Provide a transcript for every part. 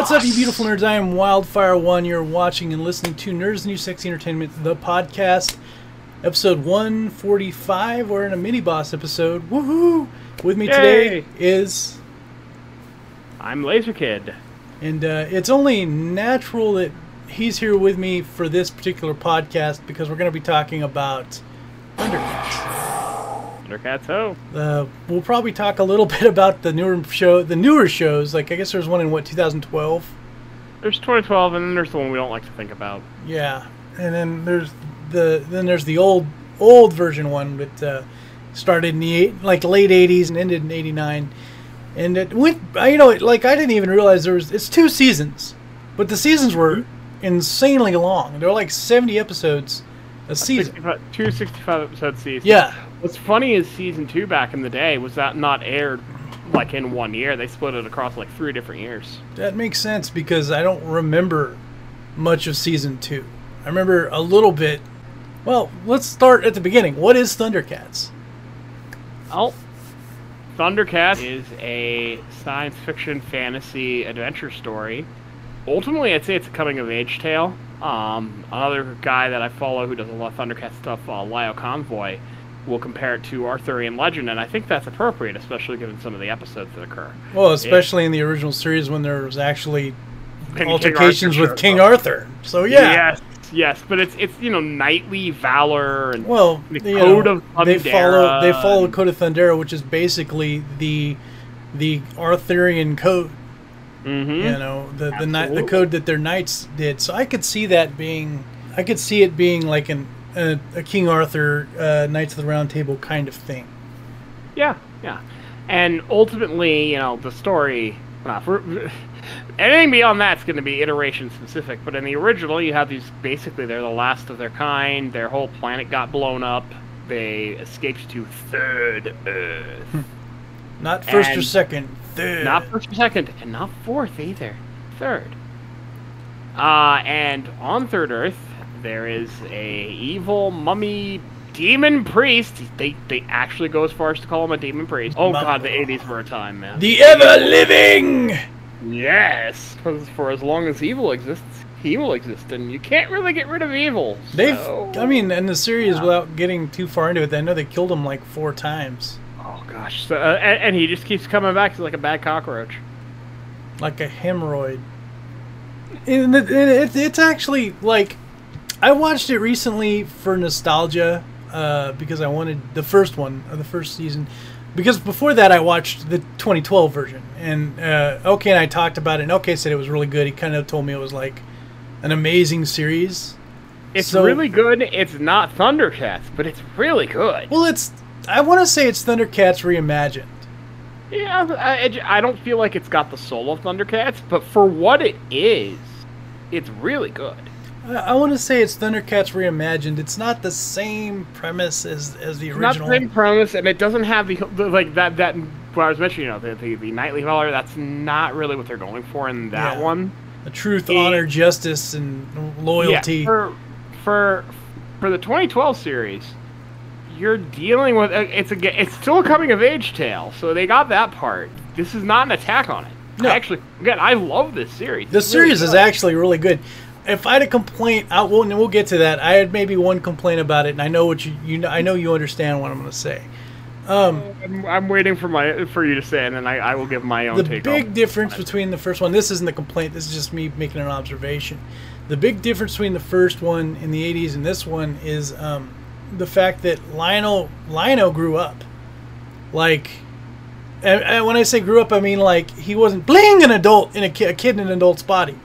What's up, you beautiful nerds? I am Wildfire One. You're watching and listening to Nerds New Sexy Entertainment, the podcast, episode 145. We're in a mini boss episode. Woohoo! With me today is, I'm Laser Kid. and uh, it's only natural that he's here with me for this particular podcast because we're going to be talking about Thundercats. Thundercats Ho. Uh, we'll probably talk a little bit about the newer show, the newer shows. Like I guess there's one in what 2012. There's 2012, and then there's the one we don't like to think about. Yeah, and then there's the then there's the old old version one that uh, started in the eight, like late '80s and ended in '89, and it went. I- You know, it, like I didn't even realize there was. It's two seasons, but the seasons were insanely long. They're like 70 episodes a season. 65, two 65 episode seasons. Yeah, What's funny is season two back in the day was that not aired like in one year. They split it across like three different years. that makes sense because I don't remember much of season two. I remember a little bit. Well, let's start at the beginning. What is Thundercats? Oh. Thundercats is a science fiction fantasy adventure story. Ultimately, I'd say it's a coming of age tale. Um, another guy that I follow who does a lot of Thundercat stuff, uh, Lyle Convoy, will compare it to Arthurian legend, and I think that's appropriate, especially given some of the episodes that occur. Well, especially in the original series when there was actually King- King altercations Arthur with King. Arthur. So yeah. Yes, yes, but it's it's you know knightly valor and Well, The Code know, of they follow they follow the and- Code of Thundera, which is basically the the Arthurian code. hmm You know, the the, ni- the code that their knights did. So I could see that being, I could see it being like an a, a King Arthur uh, Knights of the Round Table kind of thing. Yeah, yeah. And ultimately, you know, the story. Well, for, anything beyond that's going to be iteration specific. But in the original, you have these. Basically, they're the last of their kind. Their whole planet got blown up. They escaped to Third Earth. Not first or second, third. not first or second, and not fourth either. Third. Uh, and on Third Earth, there is a evil mummy demon priest. They they actually go as far as to call him a demon priest. Oh Mum- god, the 80s were a time, man. the ever living. yes, because for as long as evil exists, he will exist, and you can't really get rid of evil. They've, I mean, in the series, Yeah. without getting too far into it, I know they killed him like four times, oh gosh, so, uh, and, and he just keeps coming back. Like a bad cockroach. like a hemorrhoid. And it, it, it's actually like I watched it recently for nostalgia uh, because I wanted the first one, or the first season. Because before that, I watched the 2012 version, and uh, OK and I talked about it. And OK said it was really good. He kind of told me it was like an amazing series. It's So- really good. It's not Thundercats, but it's really good. Well, it's I want to say it's Thundercats reimagined. Yeah, I- I don't feel like it's got the soul of Thundercats, but for what it is, it's really good. I, I want to say it's Thundercats reimagined. It's not the same premise as as the It's not the same premise, and it doesn't have the, the like that that what I was mentioning. You know, the the, the knightly valor. That's not really what they're going for in that Yeah. one. The truth, Yeah. honor, justice, and loyalty. Yeah, for for for the 2012 series, you're dealing with uh, it's a it's still a coming of age tale. So they got that part. This is not an attack on it. No. Actually, again, I love this series. the It's really series is actually really good. If I had a complaint, I will, and we'll get to that. I had maybe one complaint about it, and I know what you, you know, I know you understand what I'm going to say. Um, I'm, I'm waiting for my for you to say, and then I, I will give my own the take. big on it. Big difference between the first one, this isn't the complaint, this is just me making an observation. The big difference between the first one in the 80s and this one is um, the fact that Lion-O Lion-O grew up. Like, and, and when I say grew up, I mean like he wasn't bling an adult in a, ki- a kid in an adult's body.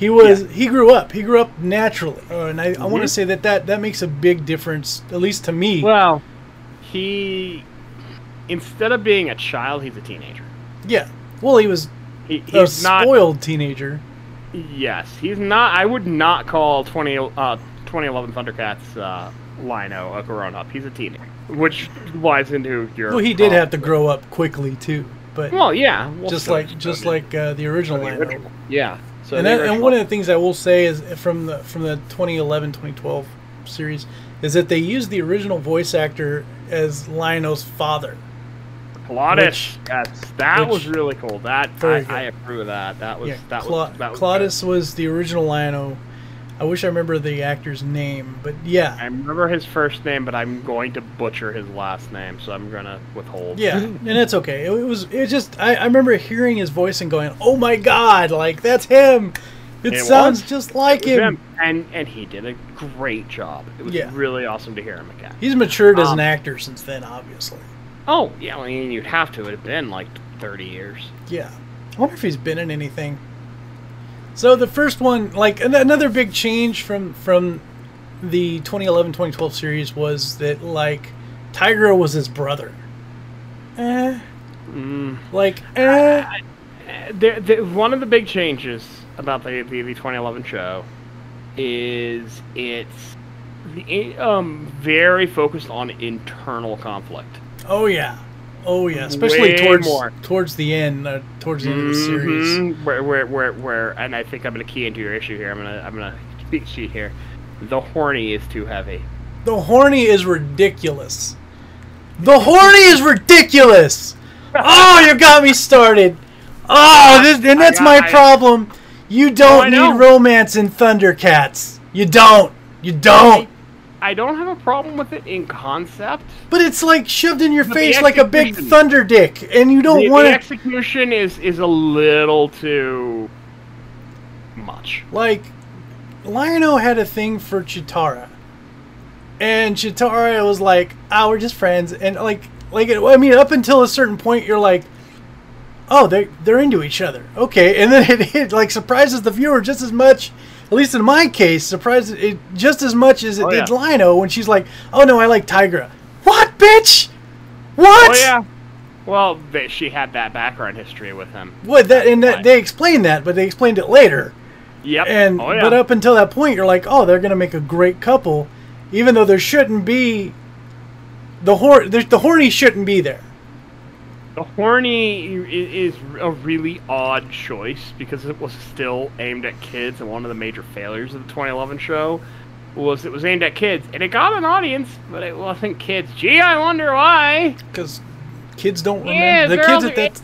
He was he grew up. He grew up naturally, uh, and I, I want to say that, that that makes a big difference, at least to me. Well, he instead of being a child, he's a teenager. yeah. Well, he was He, a he's not. spoiled teenager. Yes, he's not. I would not call 20, uh, 2011 Thundercats uh, Lion-O a grown up. He's a teenager, which lies into your. Well, he did have to grow up quickly too, but Well, yeah, well, just like just like uh, the original the original. Yeah. So and, that, and one of the things I will say is from the from the 2011 2012 series is that they used the original voice actor as Lion-O's father. Claudius, Which- yes, that which- was really cool. That I, I approve of that. That was Yeah, that Cla- was that was Claudius good. was the original Lion-O. I wish I remember the actor's name, but yeah, I remember his first name, but I'm going to butcher his last name, so I'm gonna withhold. yeah, and it's okay. It, was it was just I, I remember hearing his voice and going, "Oh my god, like that's him! It, It sounds was. just like him." him, and and he did a great job. It was Yeah. really awesome to hear him again. He's matured as an Um, actor since then, obviously. Oh yeah, I mean you'd have to. It had been like 30 years. Yeah. I wonder if he's been in anything. So the first one, like another big change from from the 2011-2012 series was that like Tygra was his brother. Eh, Mm. like eh. There, there, one of the big changes about the, the, the 2011 show is it's the, um very focused on internal conflict. Oh yeah. Oh yeah, especially Way towards more. towards the end, uh, towards the end of the series. Mhm. Where, where, where, where, and I think I'm going to key into your issue here. I'm going to, I'm going to speak sheet here. The horny is too heavy. The horny is ridiculous. The horny is ridiculous. Oh, you got me started. Oh, this, and that's my I- I- problem. You don't I need romance in Thundercats. You don't. You don't. I don't have a problem with it in concept. But it's like shoved in your But face like a big thunder dick, and you don't the want to. execution is is a little too much. like, Lion-O had a thing for Cheetara, and Cheetara was like, "Ah, we're just friends," and like, like it, I mean, up until a certain point, you're like, "Oh, they they're into each other, okay," and then it, it like surprises the viewer just as much. At least in my case, surprised it just as much as it Oh, did yeah. Lion-O when she's like, "Oh no, I like Tygra." What, bitch? What? Oh yeah. Well, they, she had that background history with him. What that and that they explained that, but they explained it later. Yep. And oh, yeah. but up until that point, you're like, oh, they're gonna make a great couple, even though there shouldn't be. The hor the, the horny shouldn't be there. The horny is a really odd choice because it was still aimed at kids, and one of the major failures of the 2011 show was it was aimed at kids, and it got an audience, but it wasn't kids. Gee, I wonder why. because kids don't remember Yeah, the kids at that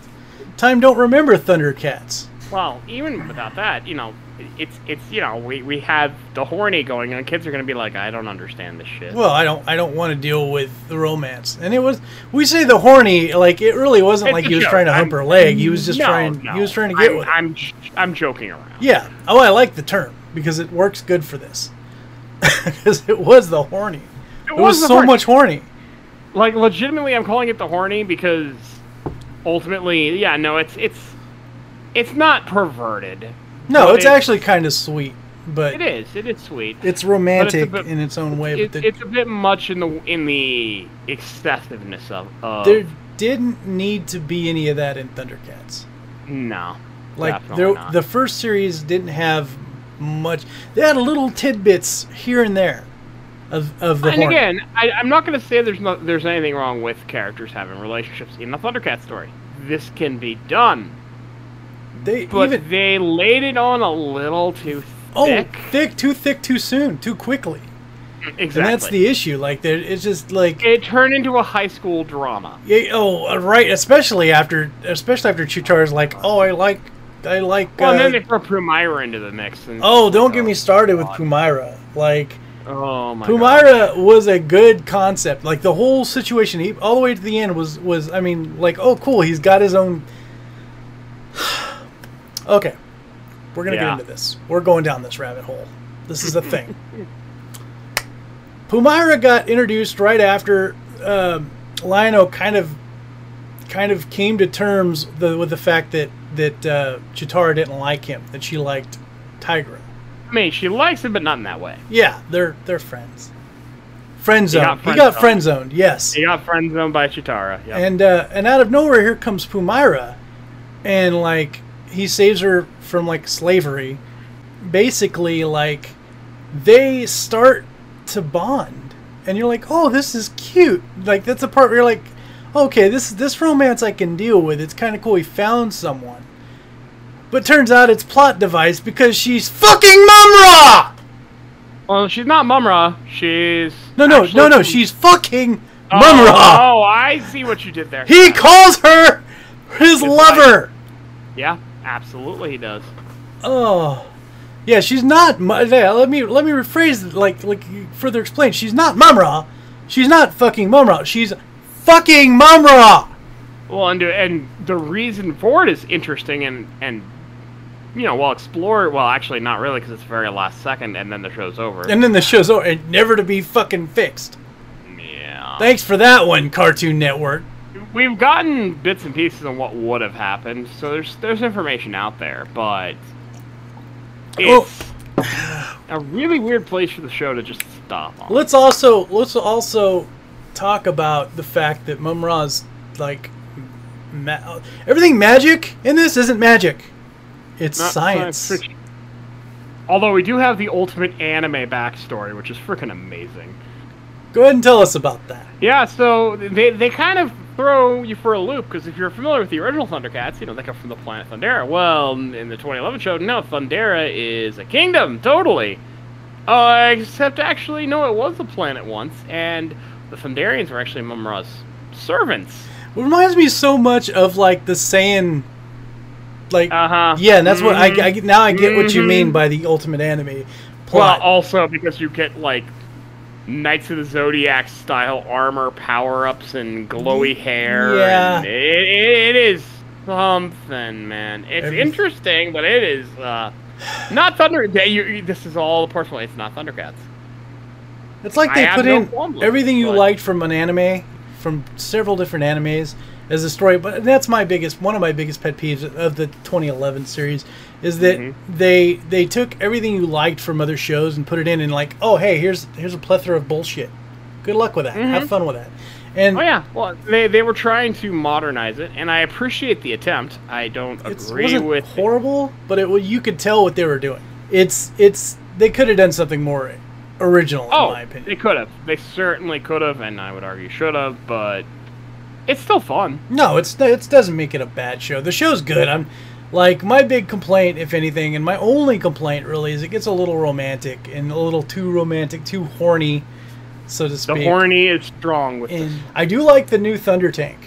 time don't remember Thundercats. Well, even without that, you know, it's it's you know we we have the horny going on. Kids are gonna be like, I don't understand this shit. Well, I don't I don't want to deal with the romance, and it was we say the horny like it really wasn't It's like he was joke. trying to hump I'm- her leg. He was just No, trying no. he was trying to get I'm, with her. I'm I'm joking around. Yeah. Oh, I like the term because it works good for this. Because it was the horny. It, was, the so horny. much horny. like legitimately i'm calling it the horny because ultimately yeah no it's it's it's not perverted No, But it's actually kind of sweet, but it is it is sweet it's romantic bit- in its own way. it, but the, it's a bit much in the in the excessiveness of, of there didn't need to be any of that in Thundercats. no Like there, the first series didn't have much. They had little tidbits here and there of of the and horny. again I, i'm not going to say there's not there's anything wrong with characters having relationships in a thundercat story this can be done they but even they laid it on a little too oh thick thick, too thick, too soon, too quickly, exactly and that's the issue. Like it's just like it turned into a high school drama Yeah, oh, uh, right. Especially after, especially after Cheetara's like, oh, I like, I like. Well, and uh, then they throw Pumyra into the mix. And, oh, don't get me started with God. Pumyra. Like, Oh my god. Pumyra was a good concept. Like the whole situation, he, all the way to the end was was. I mean, like, oh, cool. He's got his own. Okay, we're gonna Yeah. get into this. We're going down this rabbit hole. This is a thing. Pumyra got introduced right after um, Lion-O kind of kind of came to terms the, with the fact that that uh, Cheetara didn't like him, that she liked Tygra. I mean, she likes him, but not in that way. Yeah, they're they're friends. Friend He got zoned. He got friend zoned. Yes. He got friend zoned by Cheetara. Yep. And uh, and out of nowhere, here comes Pumyra, and like he saves her from like slavery. Basically, like they start to bond, and you're like, oh, this is cute. Like that's the part where you're like, okay, this this romance I can deal with. It's kind of cool. He found someone. But turns out it's plot device because she's fucking Mumm-Ra. well, she's not Mumm-Ra. She's No, no, no, no. She's fucking oh, Mumm-Ra. Oh, I see what you did there. He calls her his lover. Yeah, absolutely he does. Oh, yeah. She's not. Yeah, let me let me rephrase. Like like further explain. She's not Mumm-Ra. She's not fucking Mumm-Ra. She's fucking Mumm-Ra. Well, and and the reason for it is interesting, and and you know, we'll explore. Well, actually, not really, because it's very last second, and then the show's over. And then the show's over, and never to be fucking fixed. yeah. Thanks for that one, Cartoon Network. We've gotten bits and pieces on what would have happened, so there's there's information out there, but Oh. it's a really weird place for the show to just stop. On. Let's also let's also talk about the fact that Mumm-Ra's like ma- everything magic in this isn't magic. It's Not science. fiction. Although we do have the ultimate anime backstory, which is freaking amazing. Go ahead and tell us about that. Yeah, so they, they kind of throw you for a loop because if you're familiar with the original Thundercats, you know they come from the planet Thundera. Well, in the 2011 show, no, Thundera is a kingdom, totally. Uh, except actually, no, it was a planet once, and the Thunderians were actually Mumm-Ra's servants. It reminds me so much of like the Saiyan, like Uh huh. yeah, and that's what I, I now I get what you mean by the ultimate anime Well, plot. also because you get like Knights of the Zodiac style armor, power ups, and glowy hair. Yeah. and it, it is something, man. It's Every- interesting, but it is uh, not Thunder. yeah, You, this is all the porcelain. It's not Thundercats. it's like they have put in with everything you but- liked from an anime, from several different animes as a story. But that's my biggest, one of my biggest pet peeves of the 2011 series is that Mhm. they they took everything you liked from other shows and put it in and like, oh hey, here's here's a plethora of bullshit. Good luck with that. Have fun with that. And Oh yeah, well they they were trying to modernize it, and I appreciate the attempt. I don't agree with horrible, but it you could tell what they were doing. It's it's they could have done something more original Oh, in my opinion. they could have. They certainly could have, and I would argue should have. But it's still fun. No, it's it doesn't make it a bad show. The show's good. I'm like my big complaint, if anything, and my only complaint really is it gets a little romantic and a little too romantic, too horny, so to The speak. horny is strong with And this. I do like the new Thunder Tank,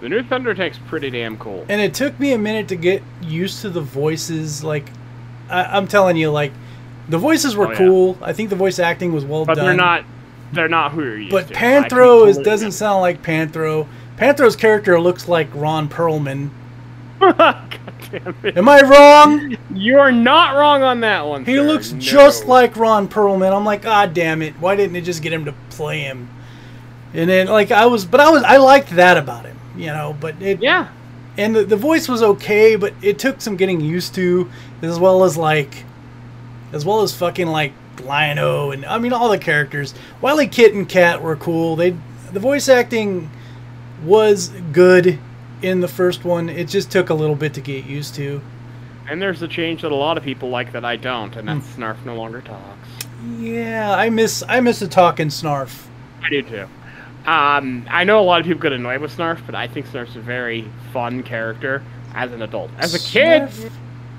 The new Thunder Tank's pretty damn cool. and it took me a minute to get used to the voices. Like I, I'm telling you, like the voices were Oh, yeah. cool. I think the voice acting was well But done. they're not. They're not who you're used But to. Panthro is doesn't sound like Panthro. Panthro's character looks like Ron Perlman. God damn it. Am I wrong? You are not wrong on that one. He sir. looks No. just like Ron Perlman. I'm like, God damn it! Why didn't they just get him to play him? And then, like, I was, but I was, I liked that about him, you know. But it, Yeah. and the, the voice was okay, but it took some getting used to, as well as like, as well as fucking like Lion-O and I mean all the characters. Wily Kit and Cat were cool. They, the voice acting was good in the first one. It just took a little bit to get used to. And there's a change that a lot of people like that I don't, and that's Hmm. Snarf no longer talks. Yeah, I miss, I miss the talking Snarf. I do too. Um, I know a lot of people get annoyed with Snarf, but I think Snarf's a very fun character as an adult. As a kid, Snarf-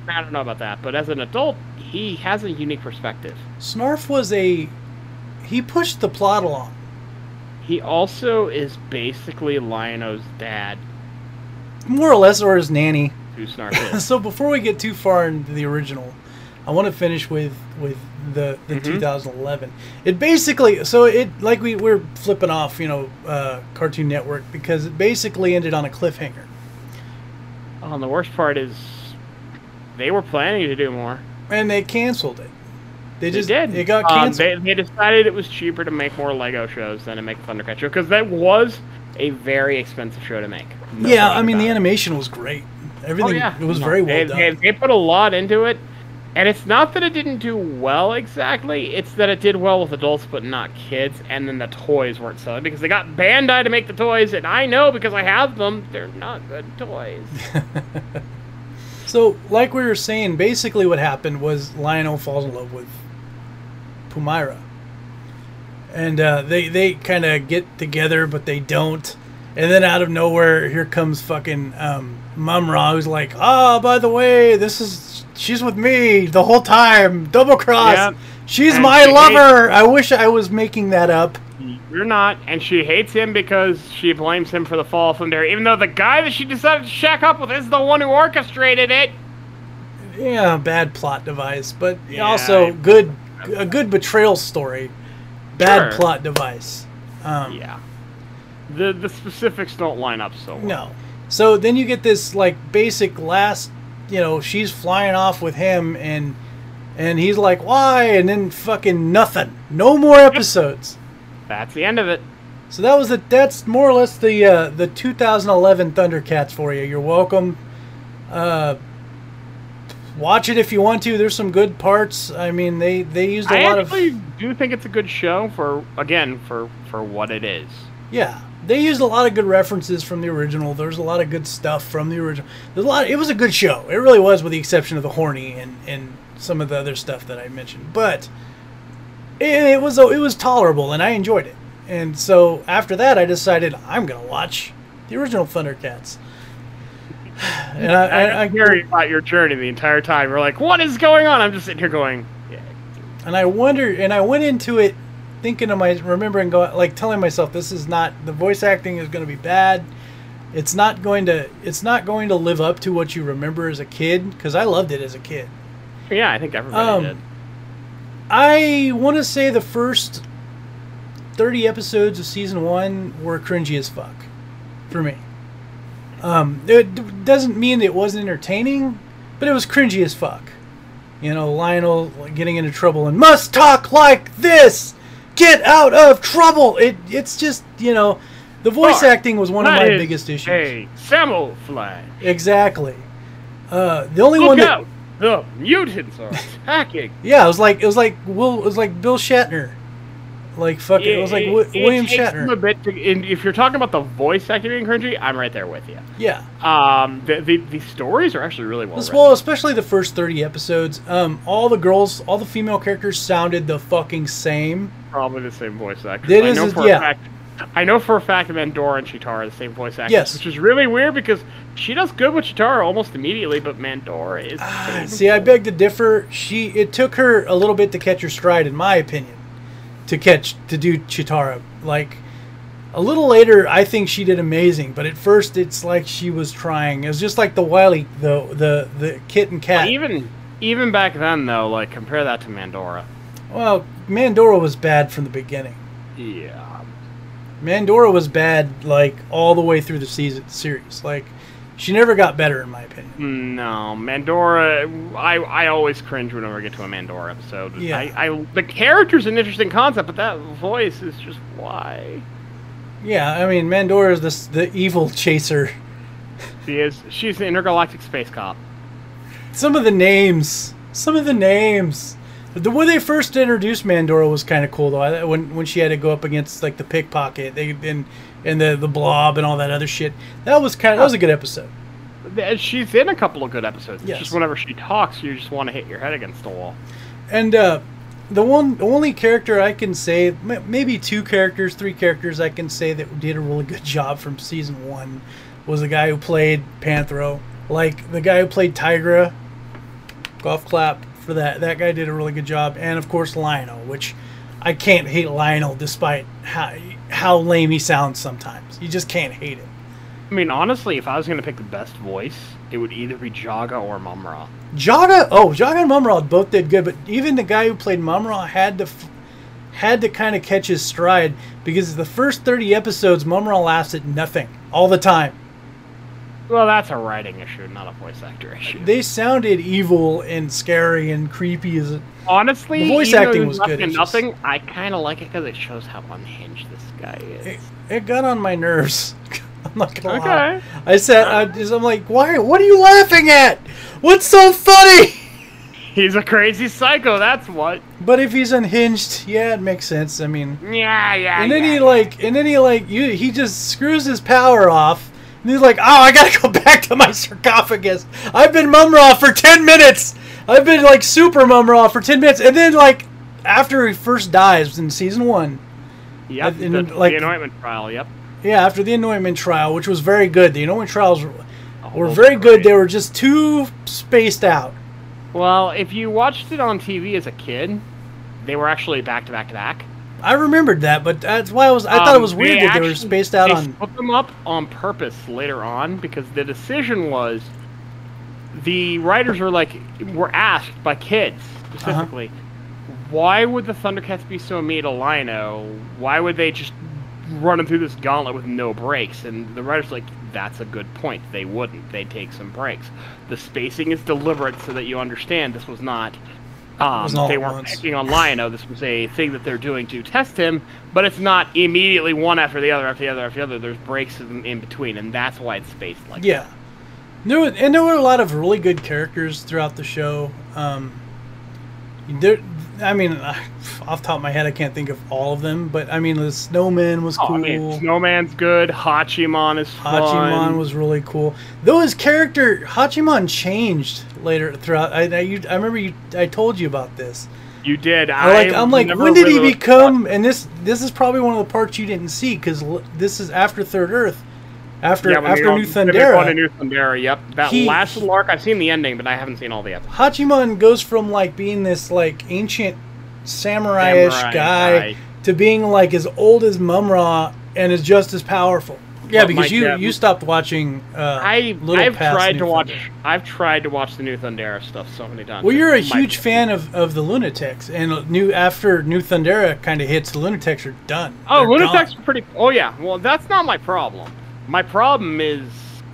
I don't know about that, but as an adult, he has a unique perspective. Snarf was a he pushed the plot along. He also is basically Lion-O's dad, More or less or his nanny. who Snarf is. so before we get too far into the original, I want to finish with with the the Mhm. 2011. It basically so it like we we're flipping off, you know, uh, Cartoon Network because it basically ended on a cliffhanger. oh, and the worst part is they were planning to do more. And they canceled it. They They just did. it got Um, canceled. they, they decided it was cheaper to make more Lego shows than to make a Thundercat show because that was a very expensive show to make. No yeah, I mean the it. animation was great. Everything Oh, yeah. it was No, very well they, done. They, they put a lot into it, and it's not that it didn't do well exactly. It's that it did well with adults but not kids, and then the toys weren't selling because they got Bandai to make the toys, and I know because I have them. They're not good toys. So, like we were saying, basically what happened was Lion-O falls in love with Pumyra. And uh, they, they kind of get together, but they don't. And then out of nowhere, here comes fucking um, Mumm-Ra, who's like, ah, by the way, this is, she's with me the whole time. Double cross. Yeah. She's And my she lover. I wish I was making that up. You're not, and she hates him because she blames him for the fall from there, even though the guy that she decided to shack up with is the one who orchestrated it. Yeah, bad plot device, but Yeah, also good, a good betrayal story. Bad Sure. plot device. Um, Yeah. The the specifics don't line up so well. No. So then you get this like basic last, you know, she's flying off with him and and he's like, "Why?" and then fucking nothing. No more episodes. That's the end of it. So that was the that's more or less the uh, the 2011 Thundercats for you. You're welcome. Uh, watch it if you want to. There's some good parts. I mean, they they used a I lot of. I actually do think it's a good show for again for for what it is. yeah. They used a lot of good references from the original. There's a lot of good stuff from the original. There's a lot. It was a good show. It really was, with the exception of the horny and and some of the other stuff that I mentioned. But it, it was it was tolerable, and I enjoyed it. And so after that, I decided I'm gonna watch the original Thundercats. And I, I, I, hear about your journey the entire time. You're like, what is going on? I'm just sitting here going, yeah. and I wonder, and I went into it thinking of my, remembering, going like telling myself, this is not the voice acting is going to be bad. It's not going to, it's not going to live up to what you remember as a kid because I loved it as a kid. Yeah, I think everybody Um, did. I want to say the first 30 episodes of season one were cringy as fuck for me. Um, it doesn't mean it wasn't entertaining, but it was cringy as fuck. You know, Lion-O getting into trouble and must talk like this. Get out of trouble. It it's just you know, the voice acting was one of my biggest issues. Samo flag. Exactly. Uh, the only Look one that out! The mutants are attacking. Yeah, it was like it was like Will it was like Bill Shatner, like fuck it it was like Wi- it William them a Shatner. bit to, and if you're talking about the voice acting being cringy, I'm right there with you. Yeah, Um, the, the, the stories are actually really well well, especially the first thirty episodes. Um, all the girls, all the female characters sounded the fucking same. Probably the same voice actor. It I is- know for yeah. a fact. I know for a fact that Mandora and Cheetara are the same voice actors, Yes. which is really weird because she does good with Cheetara almost immediately, but Mandora is. Ah, See, I beg to differ. She it took her a little bit to catch her stride, in my opinion, to catch to do Cheetara. Like a little later, I think she did amazing, but at first, it's like she was trying. It was just like the Wily, the the the kit and cat. even even back then though, like compare that to Mandora. Well, Mandora was bad from the beginning. Yeah. Mandora was bad like all the way through the season series. Like she never got better in my opinion. No, Mandora. I I always cringe whenever I get to a Mandora episode. Yeah. I, I the character's an interesting concept, but that voice is just why. Yeah, I mean Mandora is this the evil chaser. She is. She's an intergalactic space cop. Some of the names, some of the names. The way they first introduced Mandora was kind of cool though. When when she had to go up against like the pickpocket, they and and the the blob and all that other shit. That was kind of that was a good episode. She's in a couple of good episodes. It's Yes. just whenever she talks, you just want to hit your head against the wall. And uh, the one, the only character I can say, maybe two characters, three characters I can say that did a really good job from season one, was the guy who played Panthro, like the guy who played Tygra. Golf clap for that. That guy did a really good job, and of course Lion-O, which I can't hate Lion-O despite how how lame he sounds sometimes. You just can't hate it. I mean, honestly, if I was going to pick the best voice, it would either be Jaga or Mumm-Ra. Jaga, oh, Jaga and Mumm-Ra both did good, but even the guy who played Mumm-Ra had to f- had to kind of catch his stride because the first thirty episodes, Mumm-Ra laughs at nothing all the time. Well, that's a writing issue, not a voice actor issue. They sounded evil and scary and creepy as. Honestly, The voice acting was good, nothing it's Nothing. I kind of like it because it shows how unhinged this guy is. It, it got on my nerves. I'm not gonna lie. Okay. I said, I just, I'm like, why? What are you laughing at? What's so funny? He's a crazy psycho. That's what. But if he's unhinged, yeah, it makes sense. I mean, Yeah, yeah. and then yeah. he like, and then he like, you, he just screws his power off, and he's like, oh, I gotta go back to my sarcophagus. I've been Mumm-Ra for ten minutes. I've been like super Mumm-Ra for ten minutes, and then like after he first dies in season one, Yeah, the, like- the anointment trial. Yep. yeah, after the anointment trial, which was very good. The anointment trials were, were very good. They were just too spaced out. Well, if you watched it on TV as a kid, they were actually back to back to back. I remembered that, but that's why I was. I thought it was Um, weird that they were spaced out they on. put them up on purpose later on because the decision was the writers were like were asked by kids Uh-huh. specifically why would the Thundercats be so mean to Lion-O? Why would they just run him through this gauntlet with no breaks? And the writers like that's a good point. They wouldn't. They'd take some breaks. The spacing is deliberate so that you understand this was not. Um, they weren't picking on Lion-O. This was a thing that they're doing to test him, but it's not immediately one after the other after the other after the other. There's breaks in, in between, and that's why it's spaced like that. Yeah, there were, and there were a lot of really good characters throughout the show. Um, there, I mean, off the top of my head, I can't think of all of them, but I mean, the Snowman was Oh, cool. I mean, Snowman's good. Hachiman is fun. Hachiman was really cool. Though his character Hachiman changed later throughout. I I, you, I remember you. I told you about this. You did. I like I'm like, when did he become? And this this is probably one of the parts you didn't see because this is after Third Earth, after Yeah, after New go- when they Thundera. New Thundera. Yep, that He- last arc. I've seen the ending, but I haven't seen all the episodes. Hachiman goes from like being this like ancient samurai-ish Samurai guy, guy. to being like as old as Mumm-Ra and is just as powerful. Yeah, But because Mike, you yeah. you stopped watching. Uh, I Little I've past tried New to watch. Thundera. I've tried to watch the new Thundera stuff so many times. Well, you're a Mike- huge fan of, of the Lunataks, and new after New Thundera kind of hits, the Lunataks are done. Oh, They're Lunataks gone. are pretty. Oh yeah. Well, that's not my problem. My problem is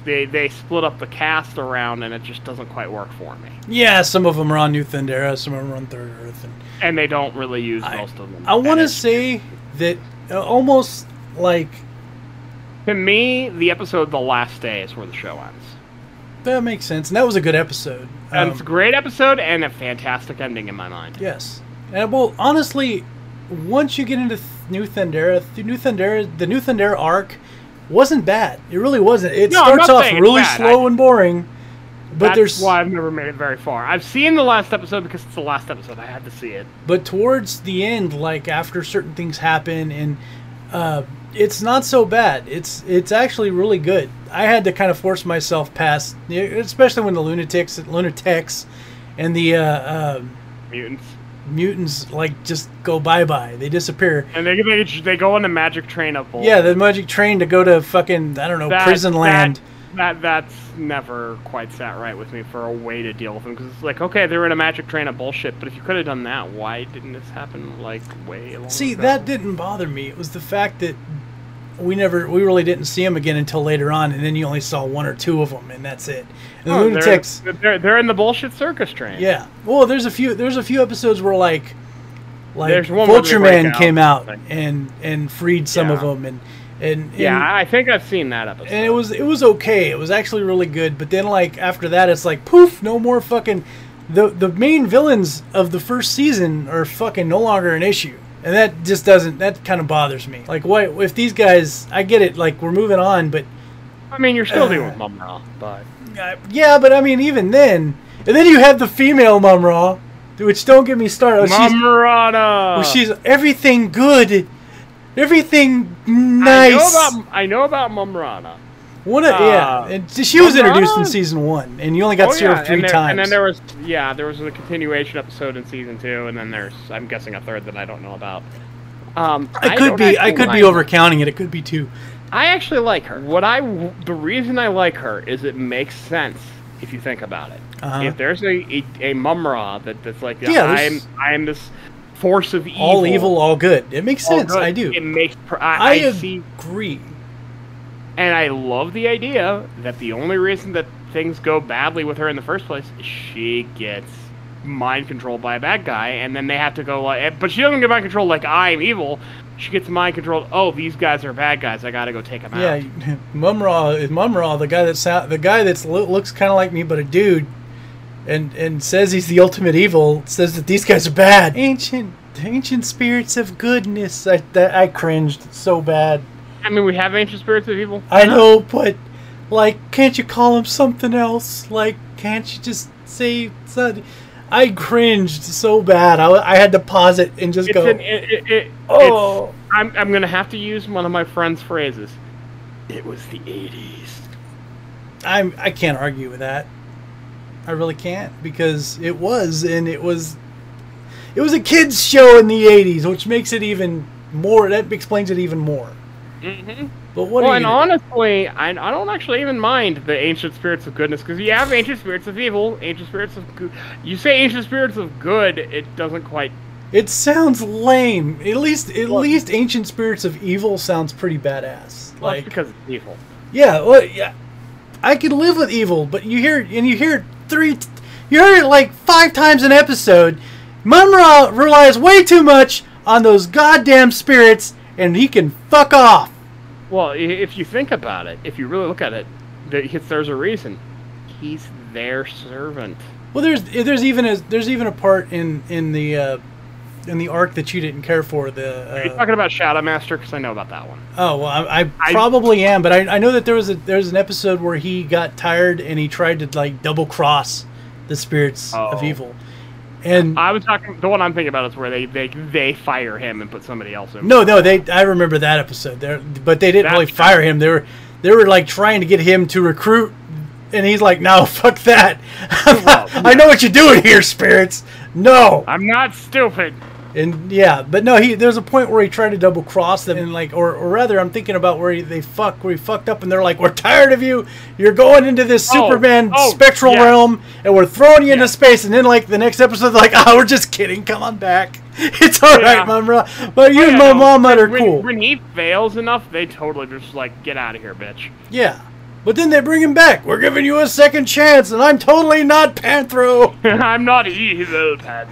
they they split up the cast around, and it just doesn't quite work for me. Yeah, some of them are on New Thundera, some of them are on Third Earth, and And they don't really use I- most of them. I want to say that uh, almost like to me, the episode "The Last Day" is where the show ends. that makes sense, and that was a good episode. Um, it's a great episode and a fantastic ending in my mind. Yes, and well, honestly, once you get into New Thundera, the New Thundera, the New Thundera arc wasn't bad. It really wasn't. It No, starts off really slow I- and boring, but That's there's why I've never made it very far. I've seen the last episode because it's the last episode. I had to see it. but towards the end like after certain things happen and uh, it's not so bad. It's it's actually really good. I had to kind of force myself past especially when the Lunataks Lunataks and the uh, um Mutants. mutants like just go bye-bye. They disappear. And they they, they go on the magic train up. yeah the magic train to go to fucking i don't know That- prison land That that's never quite sat right with me for a way to deal with them because it's like okay they're in a magic train of bullshit, but if you could have done that, why didn't this happen like way long see ago? that didn't bother me it was the fact that we never we really didn't see them again until later on and then you only saw one or two of them and that's it and the Oh, Lunataks They're, they're they're in the bullshit circus train. Yeah. Well, there's a few. There's a few episodes where like, like Vulture Man out came out and and freed some of them, and and, and Yeah, I think I've seen that episode. and it was it was okay. It was actually really good. But then like after that, it's like poof, no more fucking. The the main villains of the first season are fucking no longer an issue. And that just doesn't. That kind of bothers me. Like, what if these guys? I get it. Like, we're moving on, but I mean, you're still Uh, doing Mumm-Ra, but Uh, yeah, but I mean, even then, and then you have the female Mumm-Ra, which don't get me started. She's, Mumm-Rana. well, she's everything good, everything I nice. know about I know about Mumm-Rana. One of, uh, yeah, and she was introduced in season one, and you only got to see her three and, there, times. and then there was yeah, there was a continuation episode in season two, and then there's I'm guessing a third that I don't know about. Um, I could be, I could be overcounting it. It could be two. I actually like her. What I the reason I like her is it makes sense if you think about it. Uh-huh. If there's a a, a Mumm-Ra that, that's like Yeah, I'm I'm this force of evil, All evil, all good. It makes all sense. good, I do. It makes I, I, I see agree. And I love the idea that the only reason that things go badly with her in the first place is she gets mind controlled by a bad guy, and then they have to go like, eh, but she doesn't get mind controlled like I'm evil. She gets mind controlled. Oh, these guys are bad guys. I gotta go take them Yeah, out. Mumm-Ra is Mumm-Ra, the guy that's the guy that's lo- looks kind of like me, but a dude, and and says he's the ultimate evil. Says that these guys are bad. Ancient ancient spirits of goodness. I that, I cringed so bad. I mean, we have ancient spirits of evil. I know, but like, can't you call him something else? Like, can't you just say something? I cringed so bad. I, I had to pause it and just It's go. an, it, it, it, oh, I'm, I'm gonna have to use one of my friend's phrases. It was the 80s. I'm I can't argue with that. I really can't because it was and it was it was a kids show in the 80s, which makes it even more. That explains it even more. Mm-hmm. But what? well, and gonna- honestly, I, I don't actually even mind the ancient spirits of goodness because you have ancient spirits of evil, ancient spirits of good. You say ancient spirits of good, it doesn't quite. It sounds lame. At least, at Well- least, ancient spirits of evil sounds pretty badass. Well, Like, because it's evil. yeah, well, yeah, I could live with evil, but you hear and you hear three, t- you heard it like five times an episode. Mumm-Ra relies way too much on those goddamn spirits, and he can fuck off. Well, if you think about it, if you really look at it, th- there's a reason. He's their servant. Well, there's there's even a there's even a part in in the uh, in the arc that you didn't care for. The Are you uh, talking about Shadow Master? Because I know about that one. oh well, I, I I- probably am, but I, I know that there was a there's an episode where he got tired and he tried to like double cross the spirits of Oh. evil, and I was talking. The one I'm thinking about is where they they they fire him and put somebody else in. no no they I remember that episode there, but they didn't really That's- fire him. They were they were like trying to get him to recruit. And he's like, "No, fuck that! Well, I know what you're doing here, spirits. No, I'm not stupid. And yeah, but no, he there's a point where he tried to double cross them, and like, or, or rather, I'm thinking about where he, they fuck, where he fucked up, and they're like, "We're tired of you. You're going into this Oh, Superman oh, spectral yeah. realm, and we're throwing you into space." And then like the next episode, they're like, "Oh, we're just kidding. Come on back. It's all right, Yeah. Mumm-Ra. But you Oh, and my mom are when, cool." When he fails enough, they totally just like get out of here, bitch. Yeah. But then they bring him back. We're giving you a second chance, and I'm totally not Panthro. I'm not evil, Pat.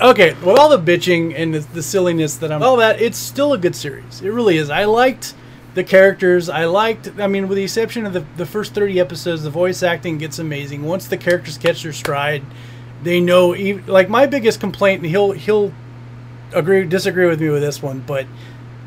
Okay, with all the bitching and the, the silliness that I'm, all that, it's still a good series. It really is. I liked the characters. I liked, I mean, with the exception of the, the first 30 episodes, the voice acting gets amazing. Once the characters catch their stride, they know, ev- like my biggest complaint, and he'll, he'll agree, disagree with me with this one, but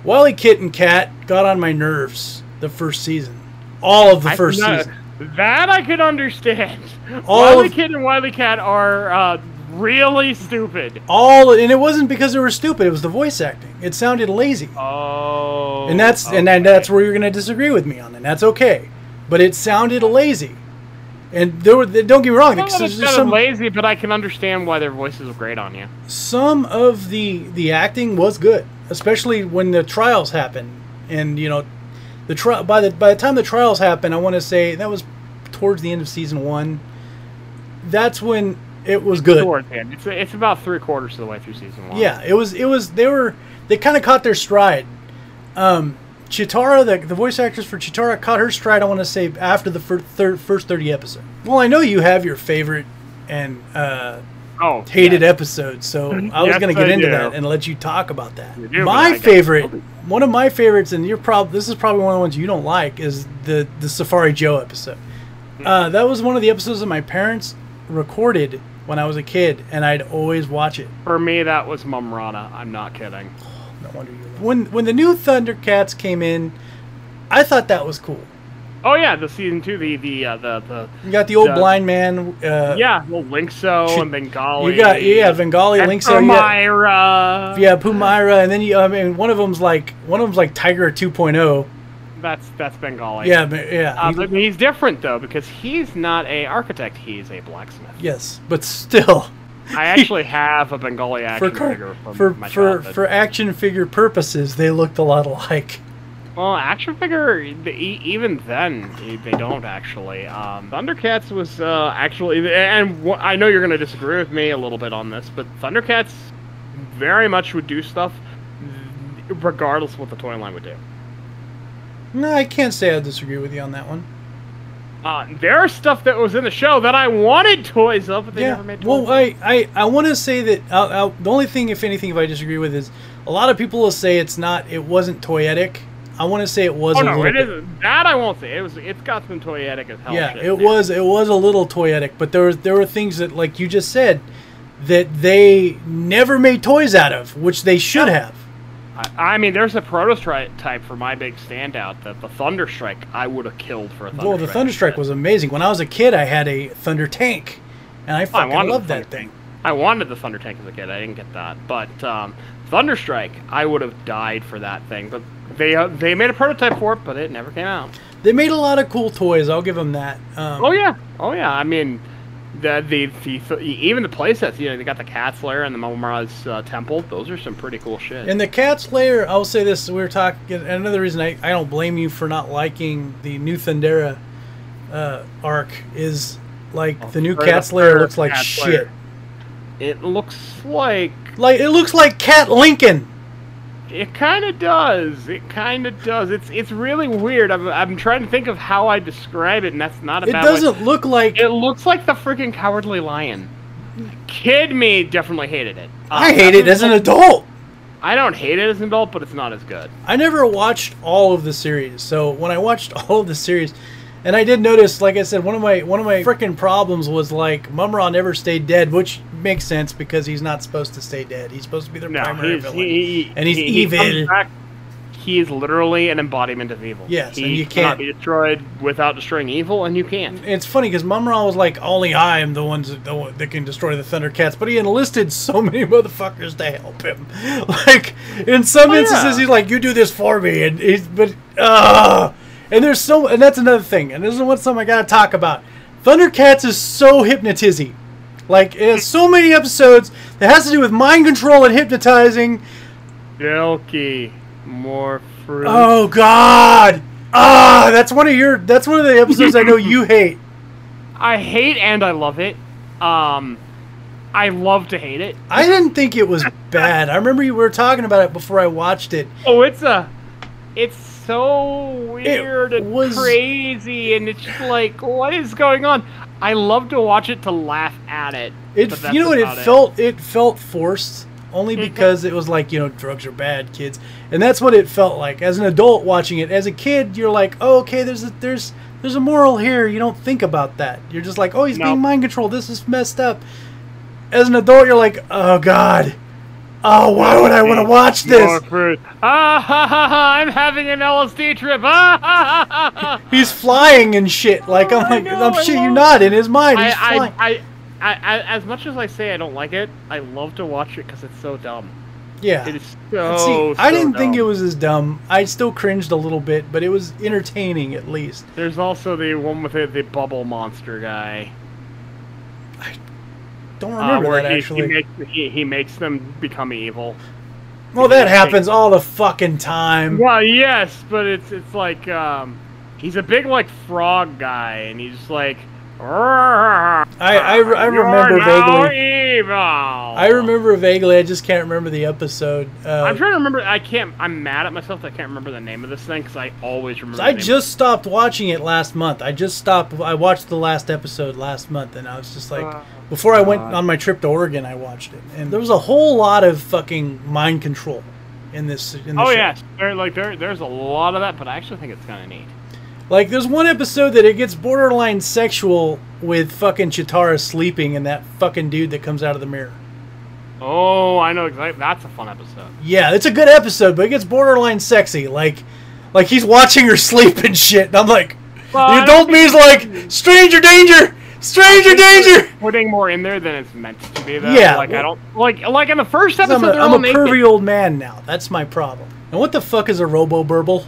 Wily Kit and Cat got on my nerves the first season. All of the I first season. That I could understand. All Wily of- Kid and Wily Cat are uh, really stupid. All, and it wasn't because they were stupid, it was the voice acting. It sounded lazy. Oh. and that's and then that's where you're going to disagree with me on, and that's okay. But it sounded lazy, and there were don't get me wrong. Well, there's it's just kind of some lazy, but I can understand why their voices are great on you. some of the the acting was good, especially when the trials happened, and you know, the tri- by the by the time the trials happened, I want to say that was towards the end of season one. That's when it was good. Towards the end. It's, it's about three quarters of the way through season one. Yeah, it was. It was. They were. They kind of caught their stride. Um, Cheetara, the, the voice actress for Cheetara, caught her stride. I want to say after the fir- third, first thirty episode. Well, I know you have your favorite and uh, Oh. hated yeah. episodes, so I was Yes, going to get I into do. that and let you talk about that. Do, my favorite, one of my favorites, and you're probably this is probably one of the ones you don't like, is the the Safari Joe episode. Uh, that was one of the episodes that my parents recorded when I was a kid, and I'd always watch it. For me, that was Mumm-Rana. I'm not kidding. No wonder you. When when the new Thundercats came in, I thought that was cool. Oh yeah, the season two, the the uh, the the You got the old The- blind man. Uh, yeah, well, Lynx-O Ch- and Bengali. You got yeah, Bengali, and Link. So Myra. yeah, Pumyra, and then you. I mean, one of them's like one of them's like Tiger 2.0. That's that's Bengali. Yeah, but yeah. Uh, but he's different though because he's not a architect. He's a blacksmith. yes, but still, I actually have a Bengali for action car- figure from for my for for action figure purposes, they looked a lot alike. Well, action figure, even then, they don't actually. Um, Thundercats was uh, actually, and I know you're going to disagree with me a little bit on this, but Thundercats very much would do stuff regardless of what the toy line would do. No, I can't say I disagree with you on that one. Uh, there's stuff that was in the show that I wanted toys of, but they yeah. never made toys. Well, I I, I want to say that i i the only thing, if anything, if I disagree with is a lot of people will say it's not. It wasn't toyetic. I want to say it was oh no, it isn't. That I won't say. It was. It's got some toyetic as hell. yeah, shit it was it was a little toyetic, but there was there were things that, like you just said, that they never made toys out of, which they should have. I, I mean, there's a prototype for my big standout that the Thunderstrike I would have killed for a Thunderstrike. Well, the Thunderstrike was amazing. When I was a kid, I had a Thunder Tank, and I fucking wanted loved that thing. I wanted the Thunder Tank as a kid. I didn't get that, but um, Thunderstrike, I would have died for that thing. But they uh, they made a prototype for it, but it never came out. They made a lot of cool toys. I'll give them that. Um, Oh yeah, oh yeah. I mean, The, the, the, even the playsets, you know, they got the Cat's Lair and the Mumm-Ra's uh, Temple. Those are some pretty cool shit. In the Cat's Lair, I'll say this: we were talking. Another reason I, I don't blame you for not liking the new Thundera uh, arc is like Oh, the new Cat's Lair looks like Cat's shit. Lair. It looks like Like it looks like Cat Lincoln. it kind of does. It kind of does. It's it's really weird. I'm, I'm trying to think of how I describe it, and that's not a It bad way. doesn't look like. It looks like the freaking Cowardly Lion. Kid me definitely hated it. Uh, I hate it as an adult. I don't hate it as an adult, but it's not as good. I never watched all of the series, so when I watched all of the series, and I did notice, like I said, one of my one of my freaking problems was like Mumm-Ra never stayed dead, which makes sense because he's not supposed to stay dead. He's supposed to be their No, primary villain, he, he- and he's he- he comes back- He is literally an embodiment of evil. Yes, he and you cannot can't- be destroyed without destroying evil, and you can't. It's funny because Mumm-Ra was like, only I am the ones that, the one that can destroy the Thundercats, but he enlisted so many motherfuckers to help him. Like in some Oh, yeah. instances, he's like, "You do this for me," and he's but uh and there's so and that's another thing, and this is what something I gotta talk about. Thundercats is so hypnotizing. Like it has so many episodes that has to do with mind control and hypnotizing. Silky, more fruit. Oh God! Ah, that's one of your. That's one of the episodes I know you hate. I hate and I love it. Um, I love to hate it. I didn't think it was bad. I remember you were talking about it before I watched it. Oh, it's a, it's so weird and was- crazy, and it's just like, what is going on? I love to watch it to laugh at it. It you know what it about felt it felt forced only mm-hmm. because it was like, you know, drugs are bad, kids. And that's what it felt like. As an adult watching it, as a kid, you're like, "Oh, okay, there's a there's there's a moral here." You don't think about that. You're just like, "Oh, he's No. being mind controlled. This is messed up." As an adult, you're like, "Oh god. Oh, why would I want to watch this?" More fruit. Ah ha ha ha! I'm having an LSD trip. Ah ha ha ha! He's flying and shit. Like I'm I like, know, I'm I shit you not in his mind. He's I, flying. I, I, I, I, as much as I say I don't like it, I love to watch it because it's so dumb. yeah. It is so. See, I didn't think it was as dumb. I still cringed a little bit, but it was entertaining at least. There's also the one with the, the bubble monster guy. Don't Uh, remember where that he, actually. He makes, he, he makes them become evil. well, that happens all the fucking time. Well, yes, but it's it's like um, he's a big like frog guy, and he's like. I I- I re- I remember vaguely. Evil. I remember vaguely. I just can't remember the episode. Uh, I'm trying to remember. I can't. I'm mad at myself. that I can't remember the name of this thing because I always remember. I just stopped watching it last month. I just stopped. I watched the last episode last month, and I was just like, Oh, before I went God. on my trip to Oregon, I watched it, and there was a whole lot of fucking mind control in this. In the Oh show. yes, there like there there's a lot of that, but I actually think it's kind of neat. Like, there's one episode that it gets borderline sexual with fucking Cheetara sleeping and that fucking dude that comes out of the mirror. Oh, I know exactly. That's a fun episode. Yeah, it's a good episode, but it gets borderline sexy. Like, like he's watching her sleep and shit. And I'm like, Well, the adult don't me's like, stranger danger, stranger danger. Putting more in there than it's meant to be. Though. Yeah, like I don't like like in the first episode. I'm a, they're I'm all a naked. pervy old man now. That's my problem. And what the fuck is a Robo Burble?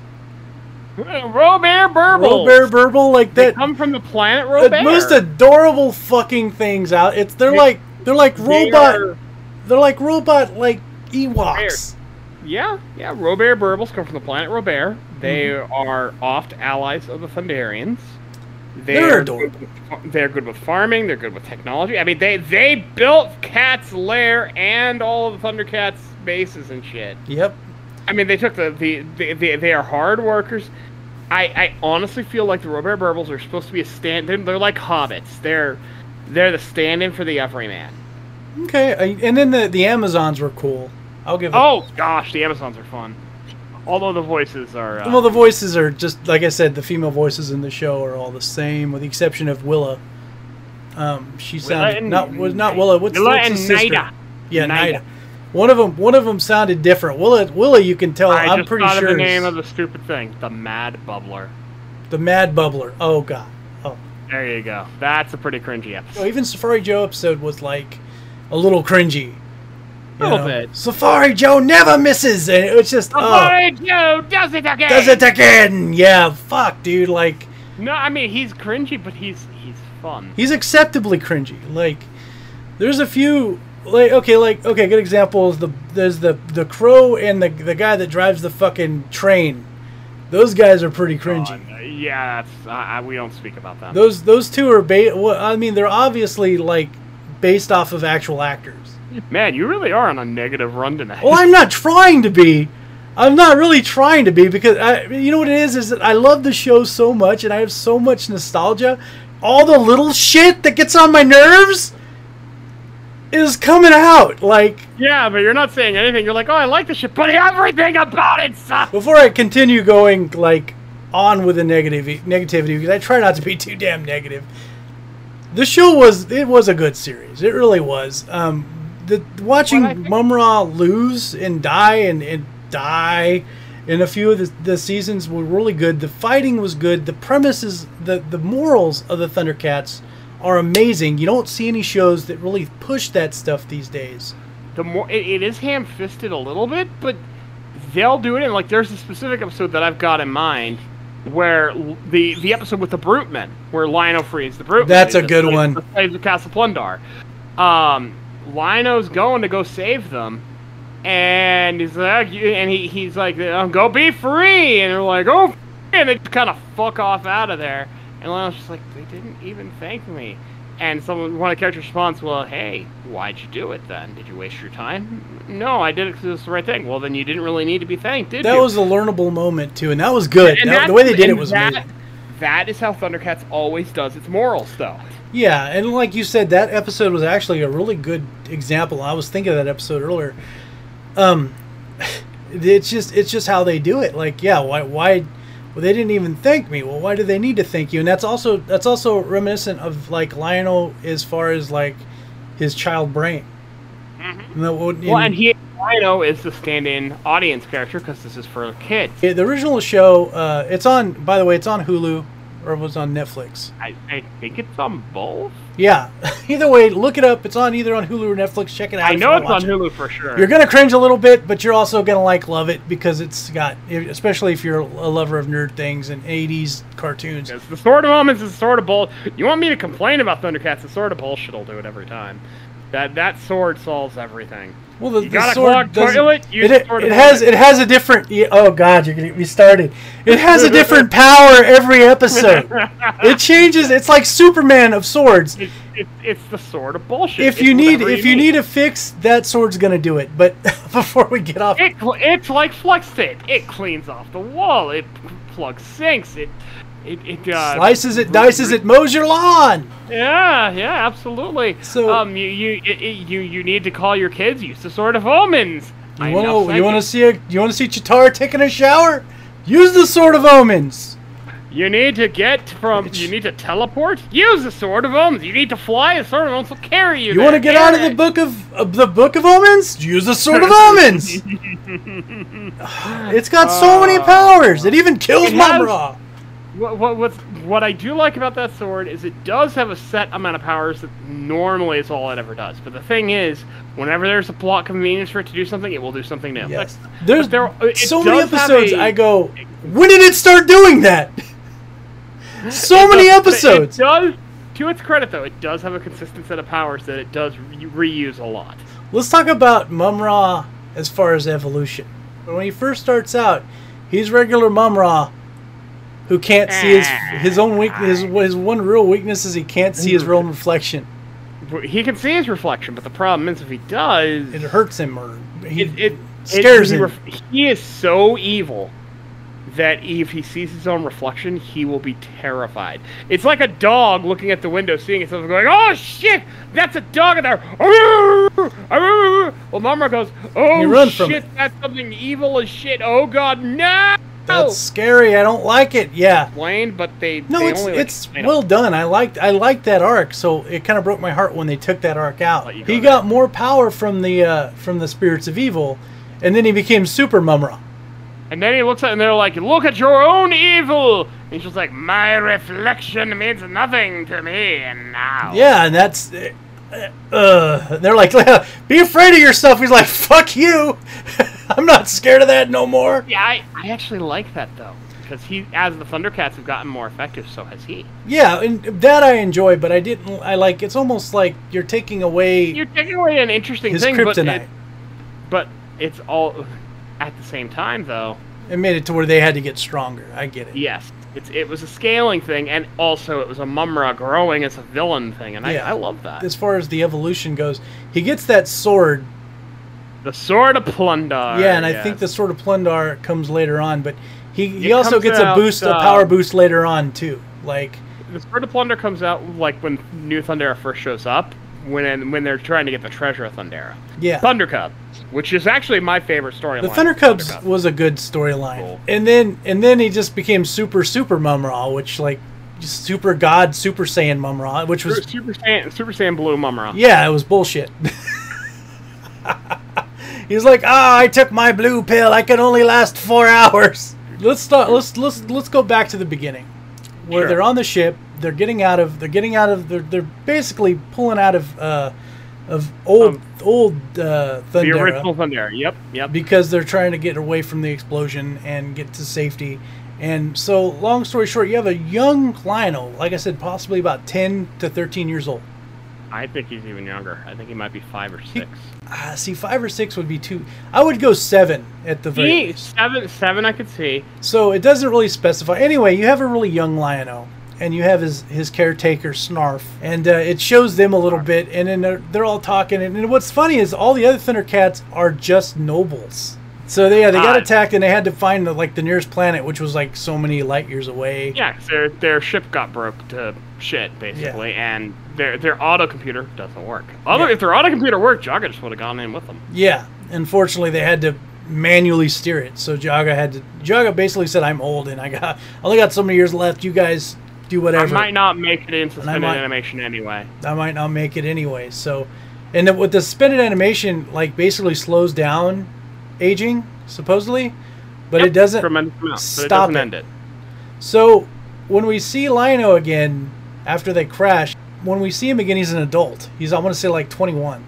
Ro-Bear Berbil. Ro-Bear Berbil, like They that. come from the planet The most adorable fucking things out. It's they're They- like they're like They robot. are- They're like robot like Ewoks. yeah, yeah. Robert Burbles come from the planet Ro-Bear. They Mm-hmm. are oft allies of the Thunderians. They're adorable. good with- They're good with farming. They're good with technology. I mean, they they built Cat's Lair and all of the Thundercats bases and shit. Yep. I mean, they took the the, the, the they are hard workers. I, I honestly feel like the Ro-Bear Berbils are supposed to be a stand. They're, they're like hobbits. They're they're the stand-in for the everyman. Okay. I, and then the the Amazons were cool. I'll give. Oh gosh, the Amazons are fun. Although the voices are. Uh, Well, the voices are just like I said. The female voices in the show are all the same, with the exception of Willa. Um, she sounded and not was not Willa. What's, Willa what's and sister? Nayda. Yeah, Nayda. Nayda. One of them, one of them sounded different. Willa, Willa, you can tell. I I'm just pretty thought sure of the name of the stupid thing, the Mad Bubbler. the Mad Bubbler. Oh God. Oh. There you go. That's a pretty cringy episode. Even Safari Joe episode was like a little cringy. A You little know? bit. Safari Joe never misses, and it was just oh, Boy Joe does it again. does it again. Yeah, fuck, dude. Like, No, I mean he's cringy, but he's he's fun. He's acceptably cringy. Like, there's a few like okay, like okay, good example is the there's the the crow and the the guy that drives the fucking train. Those guys are pretty cringy. Yeah, that's, I, I, we don't speak about that. Those those two are ba- well, I mean, they're obviously like based off of actual actors. Man, you really are on a negative run tonight. Well, I'm not trying to be. I'm not really trying to be because I, you know what it is is that I love the show so much and I have so much nostalgia. All the little shit that gets on my nerves is coming out. Like yeah, but you're not saying anything. You're like, oh, I like the shit, but everything about it sucks. Before I continue going like on with the negative negativity, because I try not to be too damn negative. The show was it was a good series. It really was. Um, the watching Mumm-Ra lose and die and, and die in a few of the, the seasons were really good. The fighting was good. The premises, the the morals of the Thundercats are amazing. You don't see any shows that really push that stuff these days. The more it, it is ham-fisted a little bit, but they'll do it. And like, there's a specific episode that I've got in mind where the the episode with the brute men, where Lion-O frees the brute. That's a good one. Saves the Castle Plun-Darr. Um, Lion-O's going to go save them, and he's like, and he, he's like, oh, "Go be free," and they're like, "Oh," and they kind of fuck off out of there. And Lion-O's just like, "They didn't even thank me." And someone, one of the characters responds, "Well, hey, why'd you do it then? Did you waste your time?" No, I did it because it's the right thing. Well, then you didn't really need to be thanked, did that you? That was a learnable moment too, and that was good. That, the way they did it was that, amazing. That is how Thundercats always does its morals, though. Yeah, and like you said, that episode was actually a really good example. I was thinking of that episode earlier. Um, it's just it's just how they do it. Like, yeah, why why well, they didn't even thank me. Well, why do they need to thank you? And that's also that's also reminiscent of like Lion-O as far as like his child brain. Mm-hmm. well, and he Lion-O is the stand-in audience character because this is for kids. The original show, uh, it's on. By the way, it's on Hulu or it was on Netflix. I, I think it's on both. Yeah. either way, look it up. It's on either on Hulu or Netflix. Check it out. I know it's on it. Hulu for sure. You're gonna cringe a little bit, but you're also gonna like love it because it's got, especially if you're a lover of nerd things and '80s cartoons. Yes, the Sword of Omens is sort of bull. You want me to complain about Thundercats? The Sword of Bullshit will do it every time. That that sword solves everything. Well, the, you the sword toilet, it, it, it has it has a different. Oh God, you're gonna get me started. It has a different power every episode. it changes. It's like Superman of swords. It, it, it's the sword of bullshit. If it's you need if you, need a fix, that sword's gonna do it. But before we get off, it, it's like flex tape. It cleans off the wall. It plugs sinks. It it, it uh, slices it, dices it, mows your lawn. Yeah, yeah, absolutely. So, um, you you you you need to call your kids. Use the sword of omens. You want to you want to see a you want to see Cheetara taking a shower? Use the sword of omens. You need to get from. You need to teleport. Use the sword of omens. You need to fly. The sword of omens will carry you. You want to get out of the book of uh, the book of omens? Use the sword of omens. it's got so many powers. It even kills Mumm-Ra. What, what, what's, what I do like about that sword is it does have a set amount of powers that normally is all it ever does. But the thing is, whenever there's a plot convenience for it to do something, it will do something new. Yes. there's there, uh, so many episodes a, I go, when did it start doing that? so many does, episodes. It does, to its credit though, it does have a consistent set of powers that it does re- reuse a lot. Let's talk about Mumm-Ra as far as evolution. When he first starts out, he's regular Mumm-Ra who can't see his his own weak his his one real weakness is he can't see his own reflection. He can see his reflection, but the problem is if he does, it hurts him or he it, it scares it, him. He is so evil that if he sees his own reflection, he will be terrified. It's like a dog looking at the window, seeing itself, going, "Oh shit, that's a dog in there!" Well, Mama goes, "Oh shit, that's something evil as shit! Oh god, no!" That's scary. I don't like it. Yeah. Wayne, but they no, they it's only, it's well done. I liked I liked that arc. So it kind of broke my heart when they took that arc out. He got more power from the uh, from the spirits of evil, and then he became Super Mumm-Ra. And then he looks at and they're like, "Look at your own evil." And he's just like, "My reflection means nothing to me." And now. Yeah, and that's. Uh, they're like, "Be afraid of yourself." He's like, "Fuck you." I'm not scared of that no more. Yeah, I, I actually like that though because he, as the Thundercats have gotten more effective, so has he. Yeah, and that I enjoy, but I didn't. I like. It's almost like you're taking away You're taking away an interesting his thing, but, kryptonite. it, but it's all at the same time though. It made it to where they had to get stronger. I get it. Yes, it's it was a scaling thing, and also it was a Mumm-Ra growing as a villain thing, and Yeah. I, I love that. As far as the evolution goes, he gets that sword. The Sword of Plun-Darr. yeah, and I yes. think the sword of Plun-Darr comes later on, but he, he It also gets a out, boost, a uh, power boost later on too. Like the Sword of Plun-Darr comes out like when New Thundera first shows up, when when they're trying to get the treasure of Thundera. yeah, Thunder Cubs, which is actually my favorite storyline. the Thunder Cubs Thunder was a good storyline, Cool. and then and then he just became super super Mumm-Ra, which like super God Super Saiyan Mumm-Ra, which was Super, Super Saiyan, Super Saiyan Blue Mumm-Ra. Yeah, it was bullshit. He's like, ah, I took my blue pill. I can only last four hours. Let's start. Let's let's let's go back to the beginning, where Sure. they're on the ship. They're getting out of. They're getting out of. They're they're basically pulling out of uh, of old Um, old uh, thunder. The Thundera original Thundera. Yep, yep. because they're trying to get away from the explosion and get to safety. And so, long story short, you have a young Lion-O, like I said, possibly about ten to thirteen years old. I think he's even younger. I think he might be five or six. Ah, see, five or six would be too. I would go seven at the very least. seven, seven. I could see. So it doesn't really specify. Anyway, you have a really young Lion-O, and you have his his caretaker Snarf, and uh, it shows them a little bit, and then they're, they're all talking. And, and what's funny is all the other Thundercats are just nobles. So they yeah, they got Ah. attacked, and they had to find the, like the nearest planet, which was like so many light years away. Yeah, their their ship got broke to shit basically, and their their auto computer doesn't work. Although Yeah. if their auto computer worked, Jaga just would have gone in with them. Yeah, unfortunately, they had to manually steer it. So Jaga had to. Jaga basically said, "I'm old, and I got only got so many years left. You guys do whatever." I might not make it in suspended animation anyway. I might not make it anyway. So, and with the suspended animation, like basically slows down aging supposedly, but Yep, it doesn't. amount, but stop it doesn't it. end it. So when we see Lion-O again after they crash, when we see him again, he's an adult. He's I want to say like 21.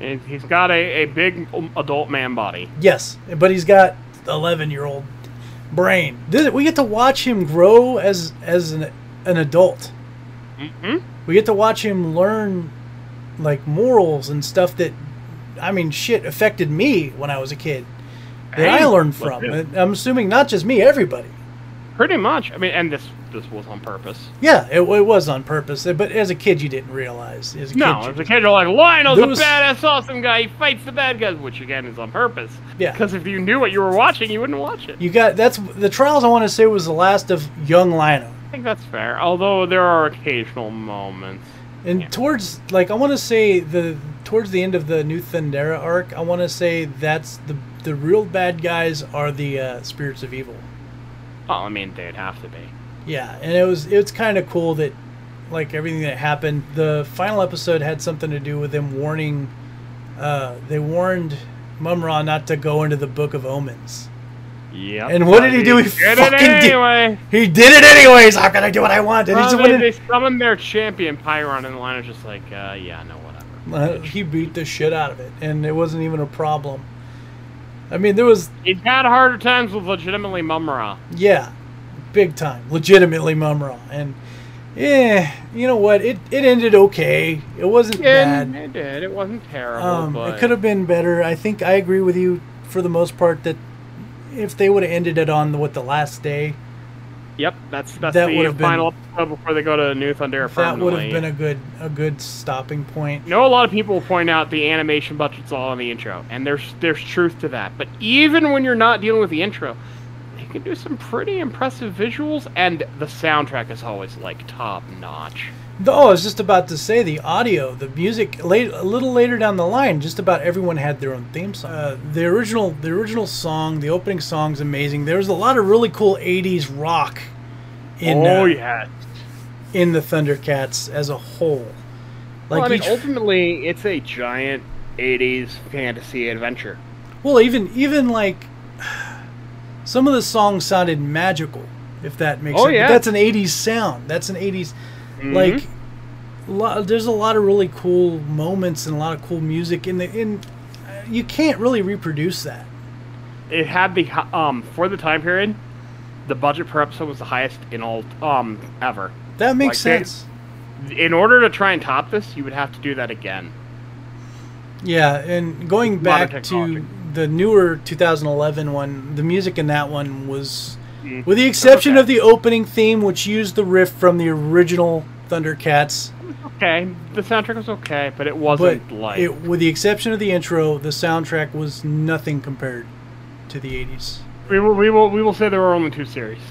And he's got a, a big adult man body. Yes, but he's got 11 year old brain. We get to watch him grow as as an an adult. hmm We get to watch him learn like morals and stuff that I mean shit affected me when I was a kid. That I Hey, learned from. I'm assuming not just me, everybody. Pretty much. I mean, and this this was on purpose. Yeah, it, it was on purpose. Eh, but as a kid, you didn't realize. As a No, kid, as a kid, you're like, Lion-O's There a badass, awesome guy. He fights the bad guys, which again is on purpose. Yeah. Because if you knew what you were watching, you wouldn't watch it. you got that's the trials. I want to say was the last of young Lion-O. I think that's fair. Although there are occasional moments. And Yeah. towards like I want to say the towards the end of the new Thundera arc, I want to say that's the the real bad guys are the uh, spirits of evil. Oh, I mean, they'd have to be. Yeah, and it was it's kind of cool that like everything that happened. The final episode had something to do with them warning. Uh, they warned Mumm-Ra not to go into the Book of Omens. Yep. And what did he do? He did fucking it did- anyway. He did it anyways. How can I do what I want? And he Well, just they, they summoned their champion Pyron, and Lion-O's just like, uh, yeah, no, whatever. uh, he beat the shit out of it, and it wasn't even a problem. I mean, there was He's had harder times with legitimately Mumm-Ra. Yeah, big time, legitimately Mumm-Ra, and yeah, you know what? It it ended okay. It wasn't Yeah, bad. it did. It wasn't terrible, Um, but it could have been better. I think I agree with you for the most part that if they would have ended it on the, what the last day, Yep, that's that's that the would've been- episode before they go to New Thundera that would have been a good a good stopping point. You know, a lot of people point out the animation budget's all in the intro, and there's there's truth to that. But even when you're not dealing with the intro, they can do some pretty impressive visuals, and the soundtrack is always like top notch. Oh, I was just about to say the audio, the music. Late, a little later down the line, just about everyone had their own theme song. Uh, the original, the original song, the opening song's amazing. There was a lot of really cool '80s rock in oh uh, yeah. in the Thundercats as a whole. Like well, I mean, each, ultimately, it's a giant '80s fantasy adventure. well, even even like some of the songs sounded magical, if that makes Oh, sense. But yeah. that's an '80s sound. That's an '80s like. Mhm. lo- there's a lot of really cool moments and a lot of cool music in the in you can't really reproduce that. It had the um for the time period, the budget per episode was the highest in all um ever. That makes Like, they- sense. In order to try and top this, you would have to do that again. Yeah, and going back to the newer 2011 one, the music in that one was, Mm. with the exception okay. of the opening theme, which used the riff from the original Thundercats. Okay, the soundtrack was okay, but it wasn't like it, with the exception of the intro, the soundtrack was nothing compared to the 80s. we will we will we will say there were only two series.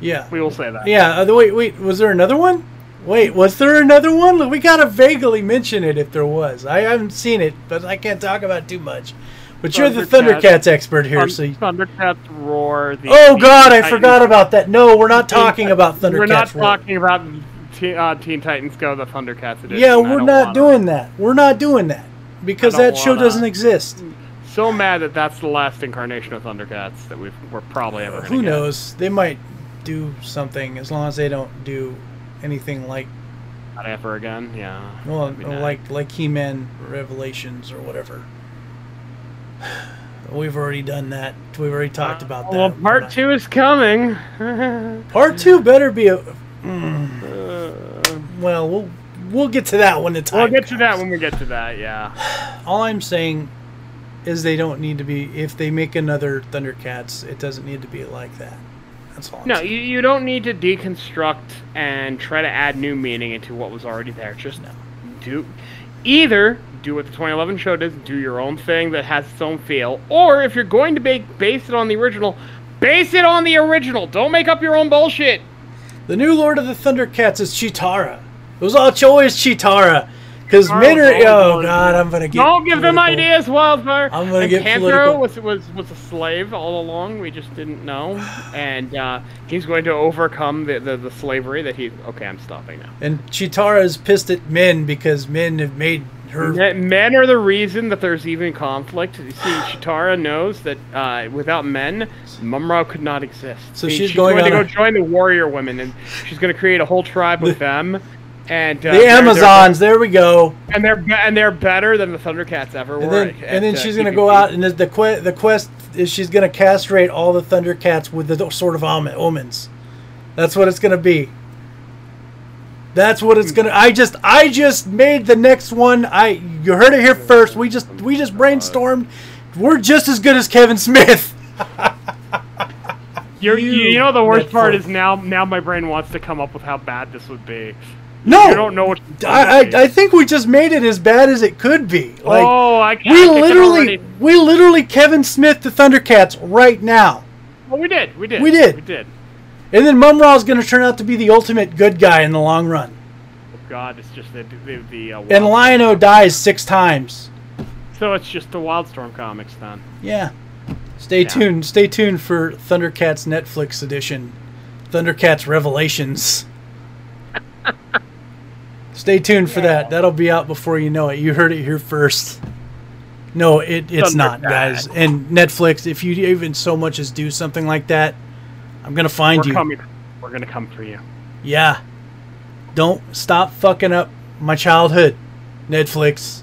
Yeah. We will say that. Yeah. Uh, the- wait, wait. Was there another one? Wait, was there another one? Look, We gotta vaguely mention it if there was. I haven't seen it, but I can't talk about too much. But you're the Thundercats. Expert here, Thun- so. You, Thundercats roar. The oh God, I forgot about that. No, we're not talking about Thundercats. We're not Roar. talking about Teen, uh, Teen Titans Go, the Thundercats edition. Yeah, we're don't wanna- doing that. We're not doing that because that show wanna- doesn't exist. So mad that that's the last incarnation of Thundercats that we've, we're probably ever. Who get. knows? They might do something as long as they don't do anything like Not ever again. Yeah. well, nice. like like He-Man Revelations or whatever. We've already done that. We've already talked about that. Well, part not- two is coming. Part two better be a. Mm, Uh, well, we'll we'll get to that when the time. we'll get to that when we get to that. Yeah. All I'm saying is they don't need to be. If they make another Thundercats, it doesn't need to be like that. That's all. I'm No, saying. you, you don't need to deconstruct and try to add new meaning into what was already there. Just do either do what the 2011 show does, do your own thing that has its own feel, or if you're going to make base it on the original, base it on the original. Don't make up your own bullshit. The new Lord of the Thundercats is Cheetara. It was all always Cheetara. Because Cheetara men was Oh, God, I'm going to get. Don't give them political. ideas, Wildfire. I'm gonna and get Panthro political. was was was a slave all along. We just didn't know, and uh, he's going to overcome the, the the slavery that he. Okay, I'm stopping now. And Cheetara is pissed at men because men have made her. Men men are the reason that there's even conflict. You see, Cheetara knows that uh, without men, Mumm-Ra could not exist. So I mean, she's going to go a- join the warrior women, and she's going to create a whole tribe with them. And uh, The they're- they're- Amazons, there we go. and they're and they're better than the Thundercats ever And were. then, at- and then uh, she's gonna keeping go out and the the, que- the quest is she's gonna castrate all the Thundercats with the sort of omens. That's what it's gonna be. That's what it's gonna. I just, I just made the next one. I, you heard it here first. We just, we just brainstormed. We're just as good as Kevin Smith. You're, You you, you know the worst part is now now my brain wants to come up with how bad this would be. No, You don't know what. I, I, I think we just made it as bad as it could be. Like oh, I, I we literally, we literally Kevin Smith the Thundercats right now. Well, we did. We did. We did. We did. And then Mumm-Ra is going to turn out to be the ultimate good guy in the long run. Oh, God, it's just the the, the uh, And Lion-O dies six times. So it's just the Wildstorm comics then. Yeah. Stay Yeah. tuned. Stay tuned for Thundercats Netflix edition. Thundercats Revelations. Stay tuned for that. That'll be out before you know it. You heard it here first. No, it, it's not, guys. And Netflix, if you even so much as do something like that, I'm gonna find We're you. coming. We're gonna come for you. Yeah. Don't stop fucking up my childhood, Netflix.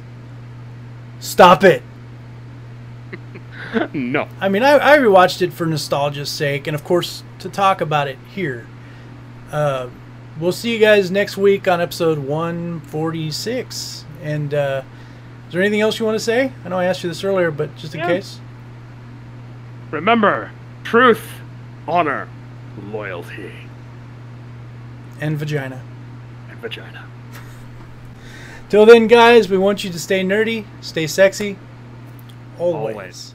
Stop it. no. I mean, I, I rewatched it for nostalgia's sake, and of course, to talk about it here. Uh, we'll see you guys next week on episode 146. And uh, is there anything else you want to say? I know I asked you this earlier, but just in Yeah. case. Remember, truth, honor, loyalty, And vagina. and vagina. Till then, guys, we want you to stay nerdy, stay sexy, always. Always.